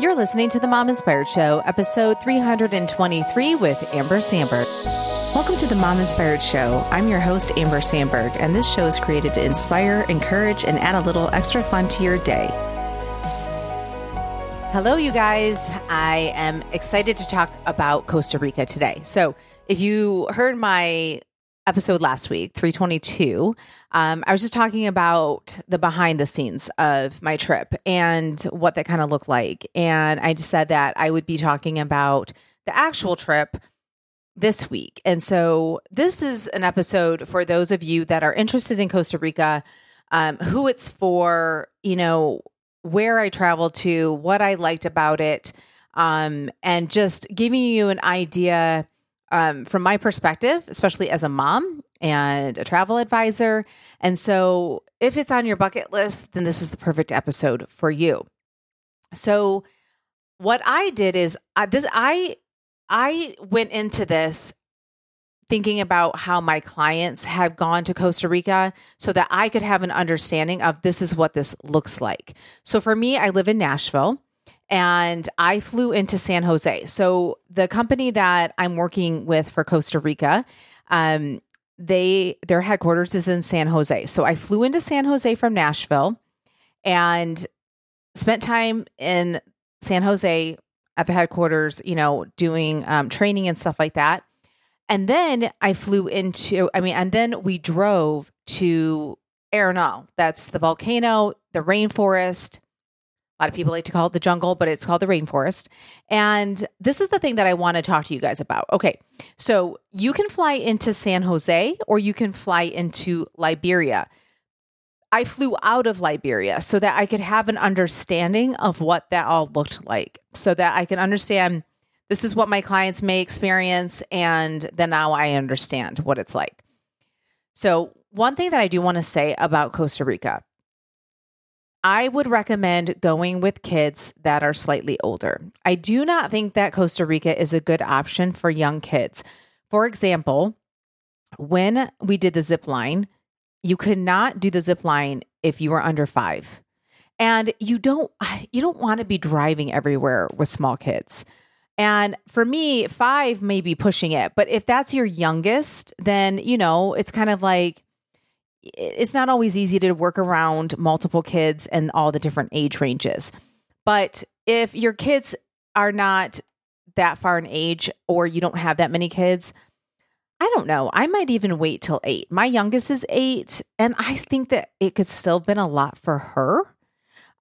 You're listening to the Mom Inspired Show, episode 323 with Amber Sandberg. Welcome to the Mom Inspired Show. I'm your host, Amber Sandberg, and this show is created to inspire, encourage, and add a little extra fun to your day. Hello, you guys. I am excited to talk about Costa Rica today. So, if you heard my episode last week, 322, um, I was just talking about the behind the scenes of my trip and what that kind of looked like. And I just said that I would be talking about the actual trip this week. And so this is an episode for those of you that are interested in Costa Rica, um, who it's for, you know, where I traveled to, what I liked about it, um, and just giving you an idea um, from my perspective, especially as a mom and a travel advisor. And so, if it's on your bucket list, then this is the perfect episode for you. So, what I did is I, this I I went into this thinking about how my clients have gone to Costa Rica so that I could have an understanding of this is what this looks like. So for me, I live in Nashville and I flew into San Jose. So the company that I'm working with for Costa Rica, um, they their headquarters is in San Jose. So I flew into San Jose from Nashville and spent time in San Jose at the headquarters, you know, doing um, training and stuff like that. And then I flew into, I mean, and then we drove to Arenal. That's the volcano, the rainforest, lot of people like to call it the jungle, but it's called the rainforest. And this is the thing that I want to talk to you guys about. Okay. So you can fly into San Jose or you can fly into Liberia. I flew out of Liberia so that I could have an understanding of what that all looked like, so that I can understand this is what my clients may experience. And then now I understand what it's like. So, one thing that I do want to say about Costa Rica I would recommend going with kids that are slightly older. I do not think that Costa Rica is a good option for young kids. For example, when we did the zip line, you could not do the zip line if you were under 5. And you don't you don't want to be driving everywhere with small kids. And for me, 5 may be pushing it, but if that's your youngest, then you know, it's kind of like it's not always easy to work around multiple kids and all the different age ranges. But if your kids are not that far in age or you don't have that many kids, I don't know. I might even wait till eight. My youngest is eight, and I think that it could still have been a lot for her.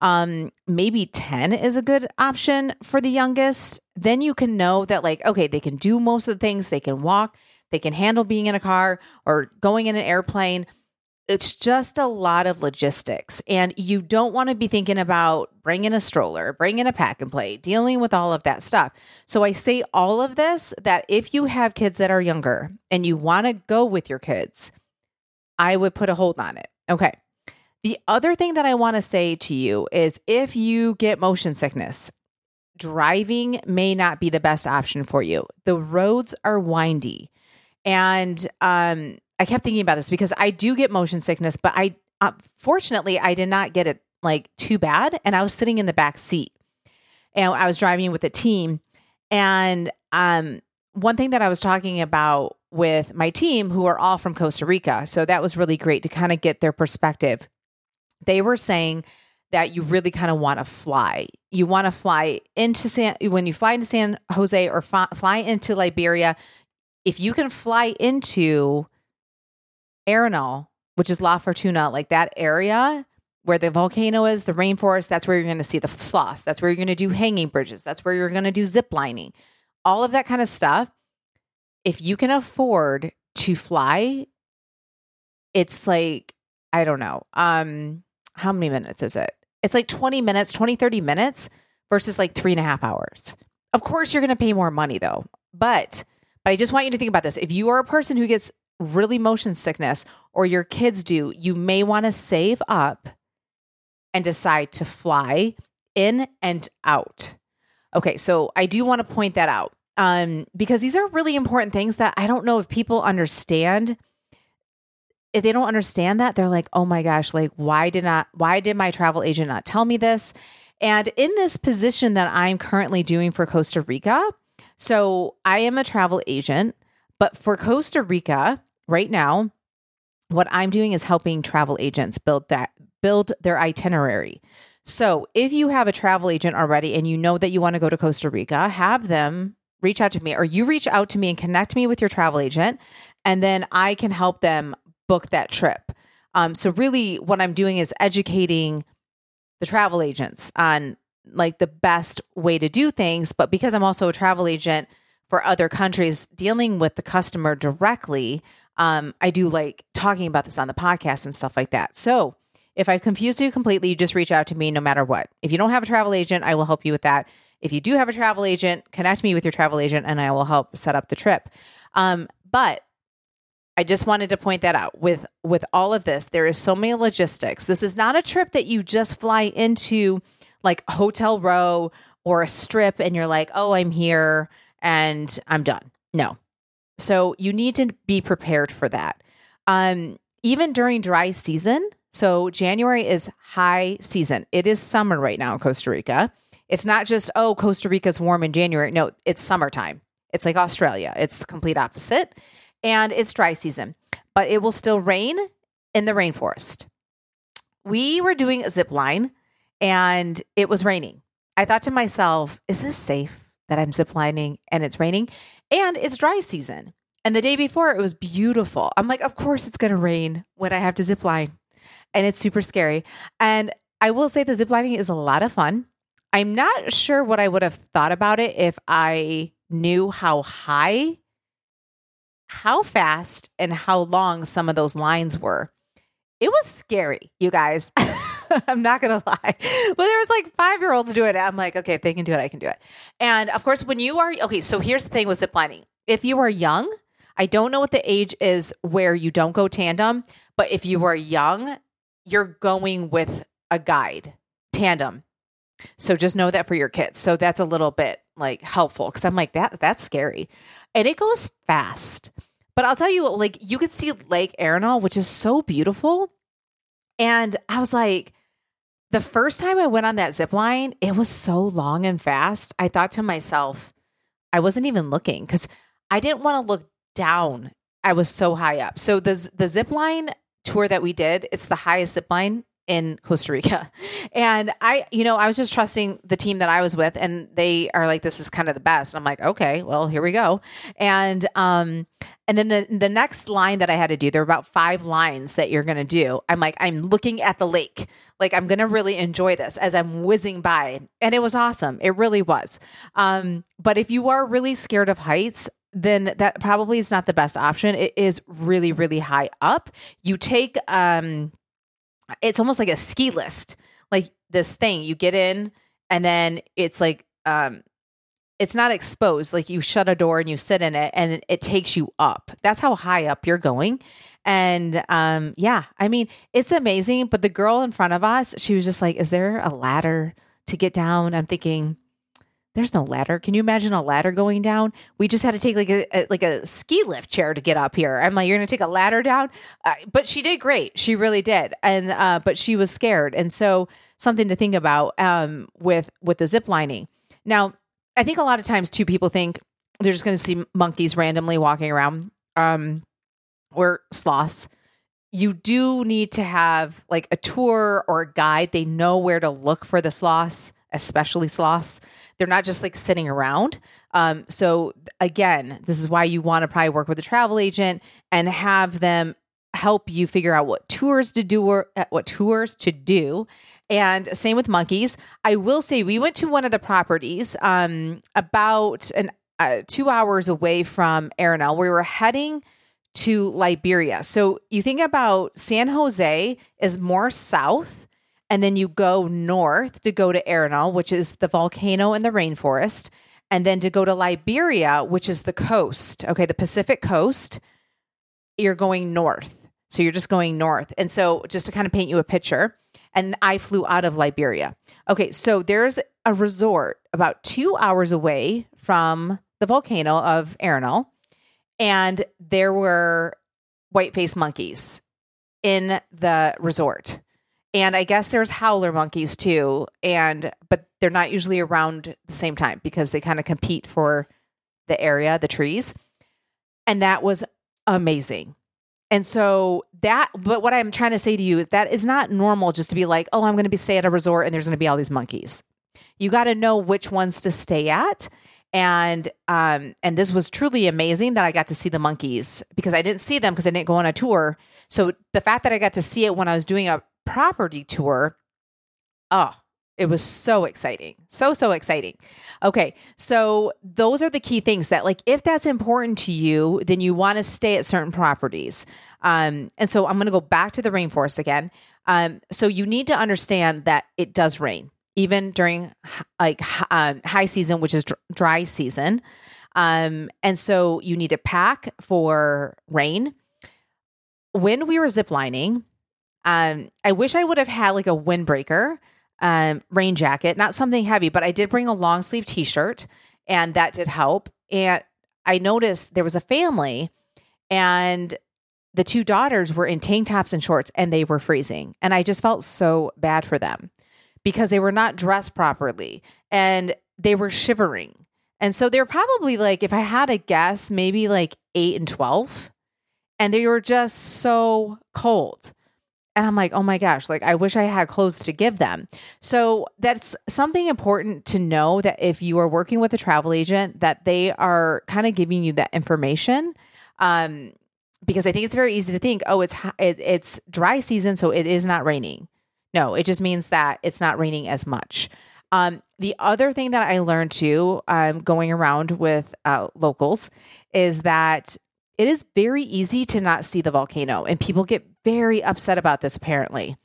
Um, maybe 10 is a good option for the youngest. Then you can know that, like, okay, they can do most of the things, they can walk, they can handle being in a car or going in an airplane it's just a lot of logistics and you don't want to be thinking about bringing a stroller bringing a pack and play dealing with all of that stuff. So i say all of this that if you have kids that are younger and you want to go with your kids i would put a hold on it. Okay. The other thing that i want to say to you is if you get motion sickness driving may not be the best option for you. The roads are windy and um I kept thinking about this because I do get motion sickness, but I uh, fortunately I did not get it like too bad, and I was sitting in the back seat, and I was driving with a team, and um, one thing that I was talking about with my team, who are all from Costa Rica, so that was really great to kind of get their perspective. They were saying that you really kind of want to fly. You want to fly into San when you fly into San Jose or fly into Liberia. If you can fly into Arenal, which is La Fortuna, like that area where the volcano is, the rainforest, that's where you're going to see the sloths. That's where you're going to do hanging bridges. That's where you're going to do zip lining. All of that kind of stuff. If you can afford to fly, it's like, I don't know. Um, how many minutes is it? It's like 20 minutes, 20, 30 minutes versus like three and a half hours. Of course, you're going to pay more money though. But, but I just want you to think about this. If you are a person who gets really motion sickness or your kids do, you may want to save up and decide to fly in and out. Okay, so I do want to point that out um, because these are really important things that I don't know if people understand. If they don't understand that, they're like, "Oh my gosh, like why did not why did my travel agent not tell me this?" And in this position that I'm currently doing for Costa Rica, so I am a travel agent, but for Costa Rica right now, what I'm doing is helping travel agents build that build their itinerary. So, if you have a travel agent already and you know that you want to go to Costa Rica, have them reach out to me or you reach out to me and connect me with your travel agent and then I can help them book that trip. Um, so really what I'm doing is educating the travel agents on like the best way to do things. But because I'm also a travel agent for other countries dealing with the customer directly, um, I do like talking about this on the podcast and stuff like that. So if I've confused you completely, you just reach out to me no matter what. If you don't have a travel agent, I will help you with that. If you do have a travel agent, connect me with your travel agent and I will help set up the trip. Um, but I just wanted to point that out with with all of this there is so many logistics. This is not a trip that you just fly into like hotel row or a strip and you're like, "Oh, I'm here and I'm done." No. So you need to be prepared for that. Um even during dry season, so January is high season. It is summer right now in Costa Rica. It's not just, oh, Costa Rica's warm in January. No, it's summertime. It's like Australia. It's the complete opposite and it's dry season, but it will still rain in the rainforest. We were doing a zip line and it was raining. I thought to myself, is this safe that I'm zip lining and it's raining? And it's dry season. And the day before, it was beautiful. I'm like, of course it's going to rain when I have to zip line. And it's super scary. And I will say the zip lining is a lot of fun. I'm not sure what I would have thought about it if I knew how high how fast and how long some of those lines were. It was scary, you guys. I'm not going to lie. But there was like five year olds doing it. I'm like, okay, if they can do it, I can do it. And of course, when you are, okay, so here's the thing with ziplining. If you are young, I don't know what the age is where you don't go tandem, but if you are young, you're going with a guide tandem. So just know that for your kids. So that's a little bit like helpful because I'm like, that that's scary. And it goes fast. But I'll tell you, like, you could see Lake Arenal, which is so beautiful. And I was like, the first time I went on that zip line, it was so long and fast. I thought to myself, I wasn't even looking because I didn't want to look down. I was so high up. So the the zip line tour that we did, it's the highest zip line in Costa Rica. And I, you know, I was just trusting the team that I was with and they are like, this is kind of the best. And I'm like, okay, well, here we go. And, um, and then the, the next line that I had to do, there are about five lines that you're going to do. I'm like, I'm looking at the lake. Like, I'm going to really enjoy this as I'm whizzing by. And it was awesome. It really was. Um, but if you are really scared of heights, then that probably is not the best option. It is really, really high up. You take, um, it's almost like a ski lift, like this thing. You get in, and then it's like um, it's not exposed. Like you shut a door and you sit in it, and it takes you up. That's how high up you're going. And um, yeah, I mean, it's amazing. But the girl in front of us, she was just like, "Is there a ladder to get down?" I'm thinking, there's no ladder. Can you imagine a ladder going down? We just had to take like a, a like a ski lift chair to get up here. I'm like, you're gonna take a ladder down, uh, but she did great. She really did, and uh, but she was scared, and so something to think about um, with with the zip lining. Now, I think a lot of times too, people think they're just gonna see monkeys randomly walking around, um, or sloths. You do need to have like a tour or a guide. They know where to look for the sloths especially sloths. They're not just like sitting around. Um, so again, this is why you want to probably work with a travel agent and have them help you figure out what tours to do or uh, what tours to do. And same with monkeys. I will say we went to one of the properties um, about an uh, two hours away from Arenal. We were heading to Liberia. So you think about San Jose is more south and then you go north to go to Arenal, which is the volcano in the rainforest, and then to go to Liberia, which is the coast, okay, the Pacific coast, you're going north. So you're just going north. And so just to kind of paint you a picture, and I flew out of Liberia. Okay, so there's a resort about two hours away from the volcano of Arenal, and there were white faced monkeys in the resort And I guess there's howler monkeys too. And, but they're not usually around the same time because they kind of compete for the area, the trees. And that was amazing. And so that, but what I'm trying to say to you, that is not normal just to be like, oh, I'm going to be stay at a resort and there's going to be all these monkeys. You got to know which ones to stay at. And um, and this was truly amazing that I got to see the monkeys because I didn't see them because I didn't go on a tour. So the fact that I got to see it when I was doing a property tour, oh, it was so exciting. So, so exciting. Okay. So, those are the key things that, like, if that's important to you, then you want to stay at certain properties. Um, and so, I'm going to go back to the rainforest again. Um, so, you need to understand that it does rain, even during like um, high season, which is dr- dry season. Um, and so, you need to pack for rain. When we were ziplining, um, I wish I would have had like a windbreaker um, rain jacket, not something heavy, but I did bring a long sleeve t shirt and that did help. And I noticed there was a family and the two daughters were in tank tops and shorts and they were freezing. And I just felt so bad for them because they were not dressed properly and they were shivering. And so they're probably like, if I had a guess, maybe like eight and 12. And they were just so cold. And I'm like, oh my gosh, like I wish I had clothes to give them. So that's something important to know that if you are working with a travel agent, that they are kind of giving you that information. Um, because I think it's very easy to think, oh, it's it, it's dry season, so it is not raining. No, it just means that it's not raining as much. Um, the other thing that I learned too, um, going around with uh, locals, is that it is very easy to not see the volcano, and people get very upset about this apparently.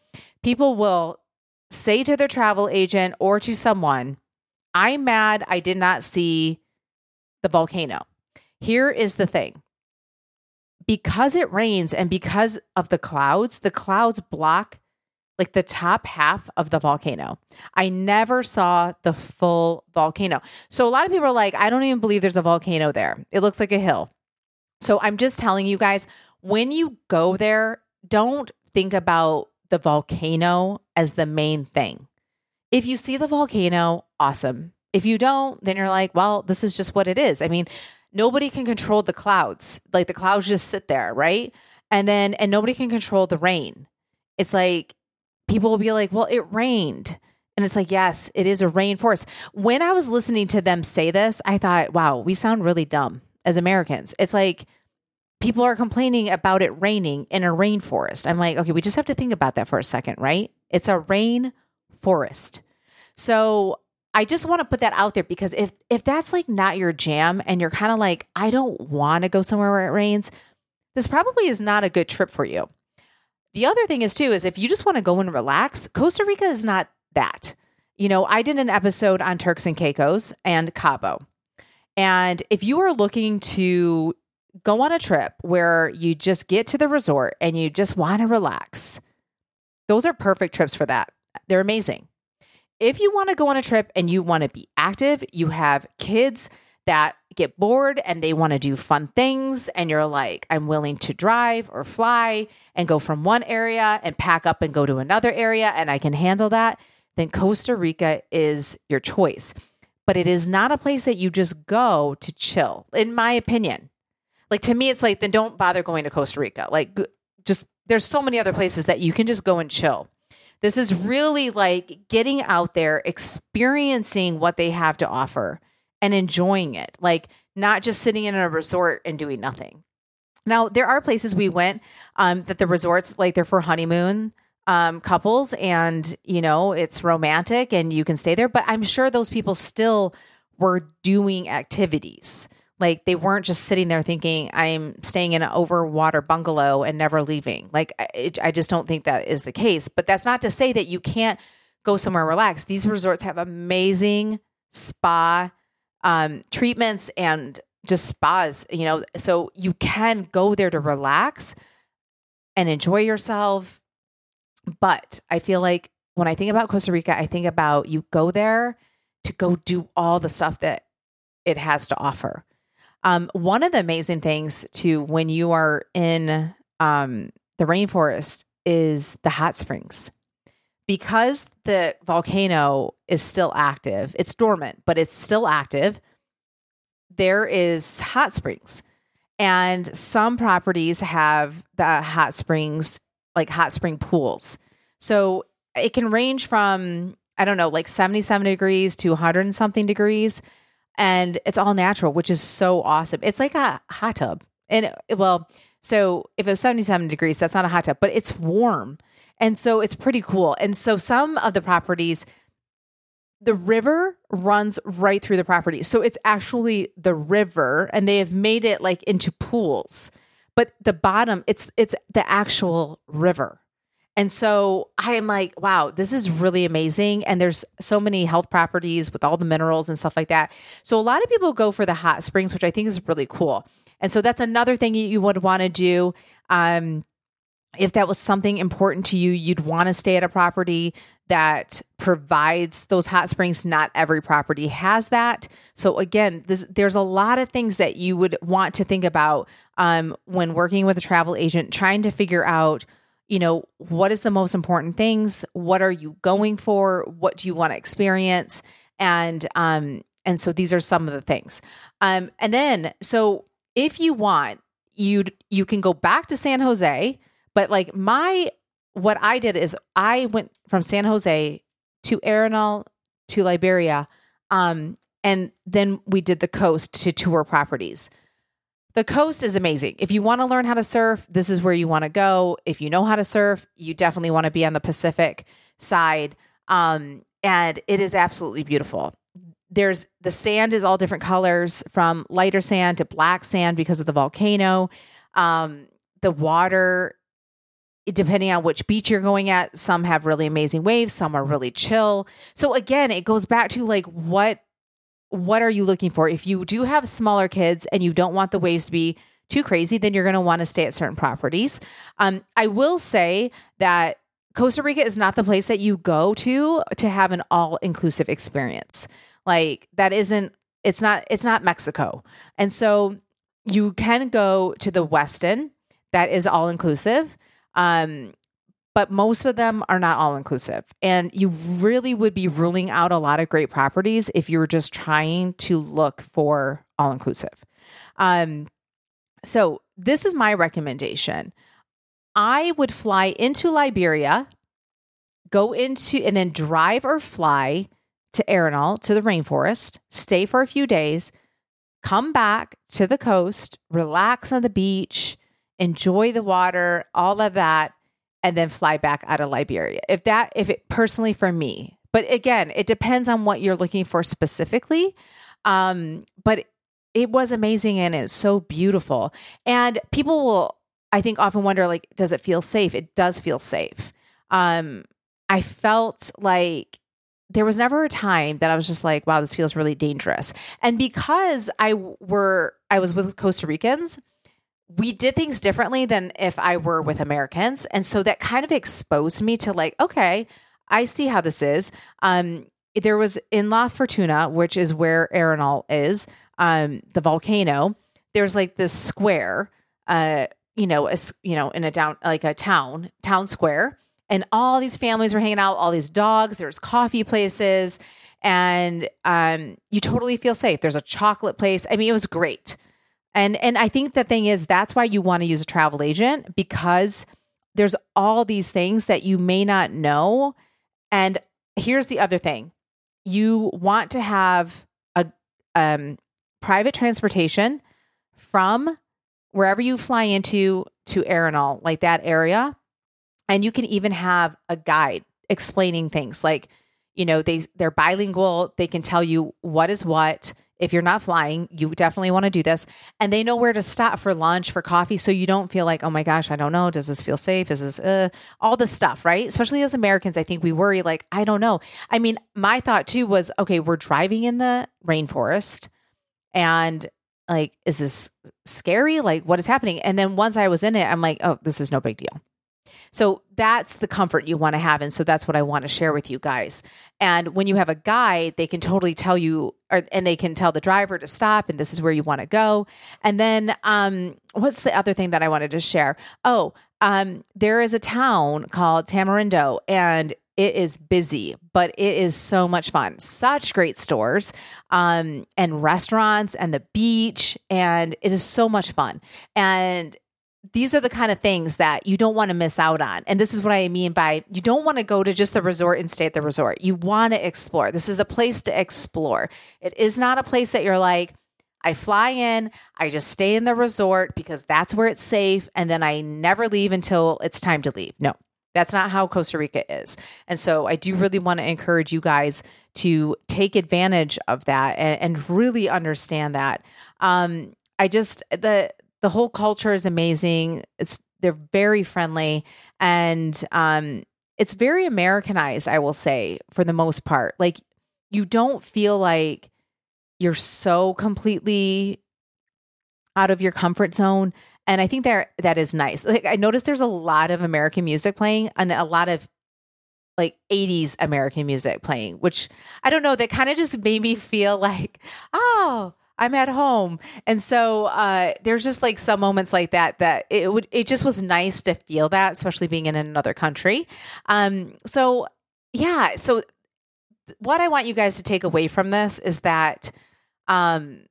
People will say to their travel agent or to someone, I'm mad I did not see the volcano. Here is the thing because it rains and because of the clouds, the clouds block like the top half of the volcano. I never saw the full volcano. So a lot of people are like, I don't even believe there's a volcano there. It looks like a hill. So I'm just telling you guys, when you go there, don't think about the volcano as the main thing. If you see the volcano, awesome. If you don't, then you're like, well, this is just what it is. I mean, nobody can control the clouds. Like the clouds just sit there, right? And then, and nobody can control the rain. It's like people will be like, well, it rained. And it's like, yes, it is a rainforest. When I was listening to them say this, I thought, wow, we sound really dumb as Americans. It's like people are complaining about it raining in a rainforest. I'm like, okay, we just have to think about that for a second, right? It's a rain forest. So I just want to put that out there because if if that's like not your jam and you're kind of like, I don't want to go somewhere where it rains, this probably is not a good trip for you. The other thing is too is if you just want to go and relax, Costa Rica is not that. You know, I did an episode on Turks and Caicos and Cabo. And if you are looking to go on a trip where you just get to the resort and you just want to relax, those are perfect trips for that. They're amazing. If you want to go on a trip and you want to be active, you have kids that get bored and they want to do fun things, and you're like, I'm willing to drive or fly and go from one area and pack up and go to another area, and I can handle that, then Costa Rica is your choice but it is not a place that you just go to chill, in my opinion. Like to me, it's like, then don't bother going to Costa Rica. Like, just there's so many other places that you can just go and chill. This is really like getting out there, experiencing what they have to offer and enjoying it. Like, not just sitting in a resort and doing nothing. Now, there are places we went um, that the resorts, like they're for honeymoon um, couples and you know it's romantic and you can stay there but i'm sure those people still were doing activities like they weren't just sitting there thinking i'm staying in an overwater bungalow and never leaving. Like I, I just don't think that is the case. But that's not to say that you can't go somewhere relax. These resorts have amazing spa um, treatments and just spas you know? So you can go there to relax and enjoy yourself. But I feel like when I think about Costa Rica, I think about you go there to go do all the stuff that it has to offer. Um, one of the amazing things to when you are in um, the rainforest is the hot springs. because the volcano is still active, it's dormant, but it's still active. There is hot springs. And some properties have the hot springs, like hot spring pools. So it can range from, I don't know, like 77 degrees to 100 and something degrees. And it's all natural, which is so awesome. It's like a hot tub. And well, so if it's 77 degrees, that's not a hot tub, but it's warm. And so it's pretty cool. And so some of the properties, the river runs right through the property. So it's actually the river and they have made it like into pools. But the bottom, it's it's the actual river. And so I am like, wow, this is really amazing. And there's so many health properties with all the minerals and stuff like that. So a lot of people go for the hot springs, which I think is really cool. And so that's another thing you would want to do. Um, if that was something important to you, you'd want to stay at a property that provides those hot springs. Not every property has that. So again, this, there's a lot of things that you would want to think about um, when working with a travel agent, trying to figure out you know, what is the most important things? What are you going for? What do you want to experience? And um, and so these are some of the things. Um, and then so if you want, you you can go back to San Jose, but like my what I did is I went from San Jose to Arenal to Liberia, um, and then we did the coast to tour properties. The coast is amazing. If you want to learn how to surf, this is where you want to go. If you know how to surf, you definitely want to be on the Pacific side. Um, and it is absolutely beautiful. There's the sand is all different colors from lighter sand to black sand because of the volcano. Um, the water, depending on which beach you're going at, some have really amazing waves, some are really chill. So again, it goes back to like what what are you looking for? If you do have smaller kids and you don't want the waves to be too crazy, then you're going to want to stay at certain properties. Um, I will say that Costa Rica is not the place that you go to to have an all inclusive experience. Like that isn't. It's not. It's not Mexico, and so you can go to the Westin that is all inclusive. Um, but most of them are not all inclusive. And you really would be ruling out a lot of great properties if you were just trying to look for all inclusive. Um, so, this is my recommendation. I would fly into Liberia, go into, and then drive or fly to Arenal, to the rainforest, stay for a few days, come back to the coast, relax on the beach, enjoy the water, all of that, and then fly back out of Liberia. If that, if it personally for me, but again, it depends on what you're looking for specifically. Um, but it was amazing and it's so beautiful. And people will, I think, often wonder like, does it feel safe? It does feel safe. Um, I felt like there was never a time that I was just like, wow, this feels really dangerous. And because I were I was with Costa Ricans, we did things differently than if I were with Americans. And so that kind of exposed me to like, okay, I see how this is. Um, there was in La Fortuna, which is where Arenal is, um, the volcano. There's like this square, uh, you know, a, you know, in a down like a town, town square, and all these families were hanging out. All these dogs. There's coffee places, and um, you totally feel safe. There's a chocolate place. I mean, it was great. And and I think the thing is that's why you want to use a travel agent because there's all these things that you may not know. And here's the other thing. You want to have a um, private transportation from wherever you fly into to Arenal, like that area. And you can even have a guide explaining things like, you know, they they're bilingual, they can tell you what is what if you're not flying, you definitely want to do this. And they know where to stop for lunch, for coffee. So you don't feel like, oh my gosh, I don't know. Does this feel safe? Is this uh, all this stuff, right? Especially as Americans, I think we worry, like, I don't know. I mean, my thought too was, okay, we're driving in the rainforest and like, is this scary? Like, what is happening? And then once I was in it, I'm like, oh, this is no big deal. So that's the comfort you want to have. And so that's what I want to share with you guys. And when you have a guide, they can totally tell you, or, and they can tell the driver to stop and this is where you want to go. And then, um, what's the other thing that I wanted to share? Oh, um, there is a town called Tamarindo and It is busy, but it is so much fun. Such great stores um, and restaurants and the beach. And it is so much fun. And these are the kind of things that you don't want to miss out on. And this is what I mean by you don't want to go to just the resort and stay at the resort. You want to explore. This is a place to explore. It is not a place that you're like, I fly in, I just stay in the resort because that's where it's safe. And then I never leave until it's time to leave. No, that's not how Costa Rica is. And so I do really want to encourage you guys to take advantage of that and, and really understand that. Um, I just, the, the whole culture is amazing. It's they're very friendly and um it's very Americanized, I will say, for the most part. Like you don't feel like you're so completely out of your comfort zone. And I think there that is nice. Like I noticed there's a lot of American music playing and a lot of like 80s American music playing, which I don't know, that kind of just made me feel like, oh, I'm at home. And so uh, there's just like some moments like that that it would it just was nice to feel that, especially being in another country. Um, so yeah, so what I want you guys to take away from this is that um,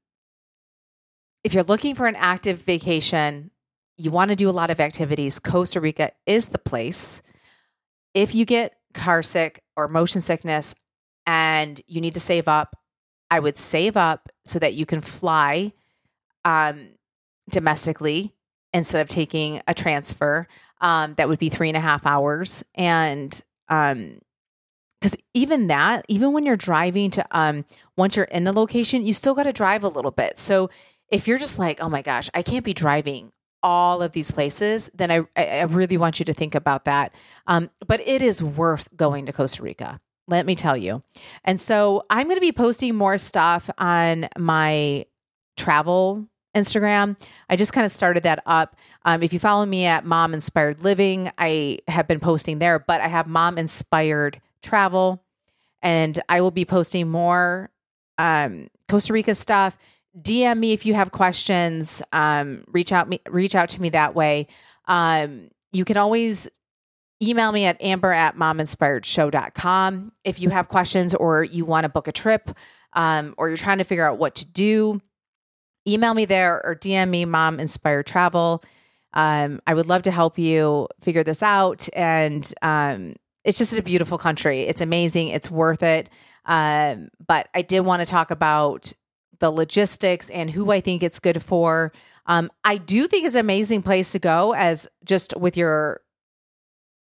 if you're looking for an active vacation, you want to do a lot of activities, Costa Rica is the place. If you get car sick or motion sickness and you need to save up, I would save up so that you can fly um, domestically instead of taking a transfer. Um, that would be three and a half hours. And um, because even that, even when you're driving to um, once you're in the location, you still got to drive a little bit. So if you're just like, oh my gosh, I can't be driving all of these places, then I, I really want you to think about that. Um, but it is worth going to Costa Rica let me tell you. And so I'm going to be posting more stuff on my travel Instagram. I just kind of started that up. Um, if you follow me at Mom Inspired Living, I have been posting there, but I have Mom Inspired Travel, and I will be posting more um, Costa Rica stuff. DM me if you have questions. Um, reach out me reach out to me that way. Um, you can always email me at amber at mominspiredshow.com if you have questions or you want to book a trip um, or you're trying to figure out what to do. Email me there or dm me mom inspired travel. Um, i would love to help you figure this out. And um, it's just a beautiful country. It's amazing. It's worth it. Um, but i did want to talk about the logistics and who i think it's good for. Um, i do think it's an amazing place to go as just with your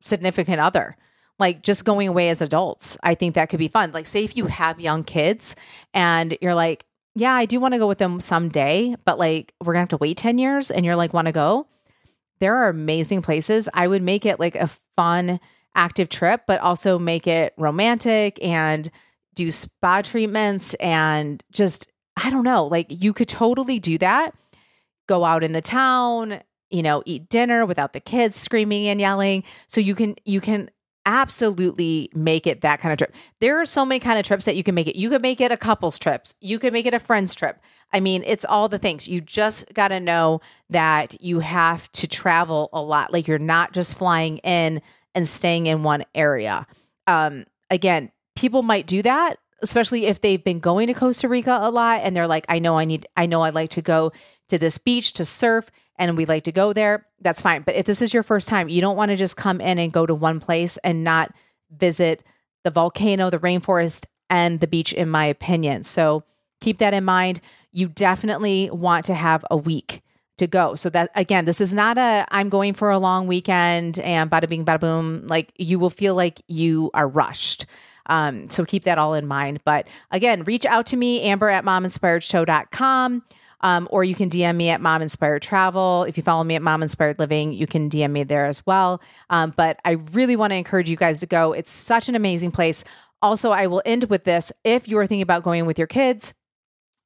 significant other like just going away as adults. I think that could be fun. Like, say if you have young kids and you're like, yeah, I do want to go with them someday, but like we're gonna have to wait 10 years and you're like, want to go? There are amazing places. I would make it like a fun, active trip, but also make it romantic and do spa treatments and just, I don't know, like you could totally do that. Go out in the town, you know, eat dinner without the kids screaming and yelling. So you can you can absolutely make it that kind of trip. There are so many kind of trips that you can make it. You could make it a couples trips. You could make it a friends trip. I mean, it's all the things. You just got to know that you have to travel a lot. Like you're not just flying in and staying in one area. Um again, people might do that especially if they've been going to Costa Rica a lot and they're like I know I need I know I'd like to go to this beach to surf and we'd like to go there, that's fine. But if this is your first time, you don't want to just come in and go to one place and not visit the volcano, the rainforest, and the beach, in my opinion. So keep that in mind. You definitely want to have a week to go. So that again, this is not a I'm going for a long weekend and bada bing bada boom. Like you will feel like you are rushed. Um, so keep that all in mind. But again, reach out to me, Amber at mominspiredshow.com. Um, or you can DM me at Mom Inspired Travel. If you follow me at Mom Inspired Living, you can DM me there as well. Um, but I really want to encourage you guys to go. It's such an amazing place. Also, I will end with this. If you are thinking about going with your kids,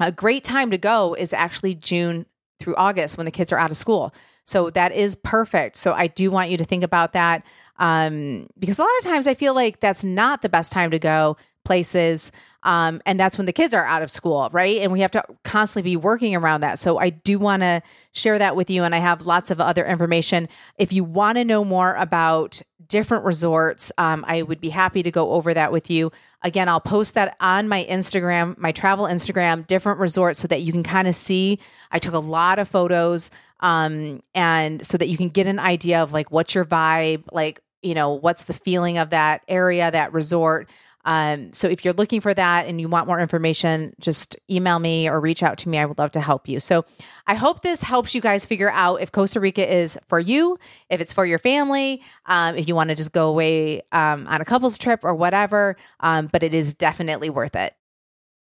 a great time to go is actually June through August when the kids are out of school. So that is perfect. So I do want you to think about that um, because a lot of times I feel like that's not the best time to go places. Um, and that's when the kids are out of school, right? And we have to constantly be working around that. So I do want to share that with you. And I have lots of other information. If you want to know more about different resorts, um, I would be happy to go over that with you. Again, I'll post that on my Instagram, my travel Instagram, different resorts, so that you can kind of see. I took a lot of photos um, and so that you can get an idea of like what's your vibe, like you know what's the feeling of that area, that resort. Um, so if you're looking for that and you want more information, just email me or reach out to me. I would love to help you. So I hope this helps you guys figure out if Costa Rica is for you, if it's for your family, um, if you want to just go away um, on a couples trip or whatever. Um, but it is definitely worth it.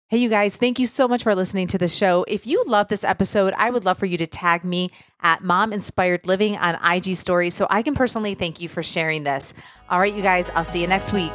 Hey, you guys, thank you so much for listening to the show. If you love this episode, I would love for you to tag me at Mom Inspired Living on IG Stories so I can personally thank you for sharing this. All right, you guys, I'll see you next week.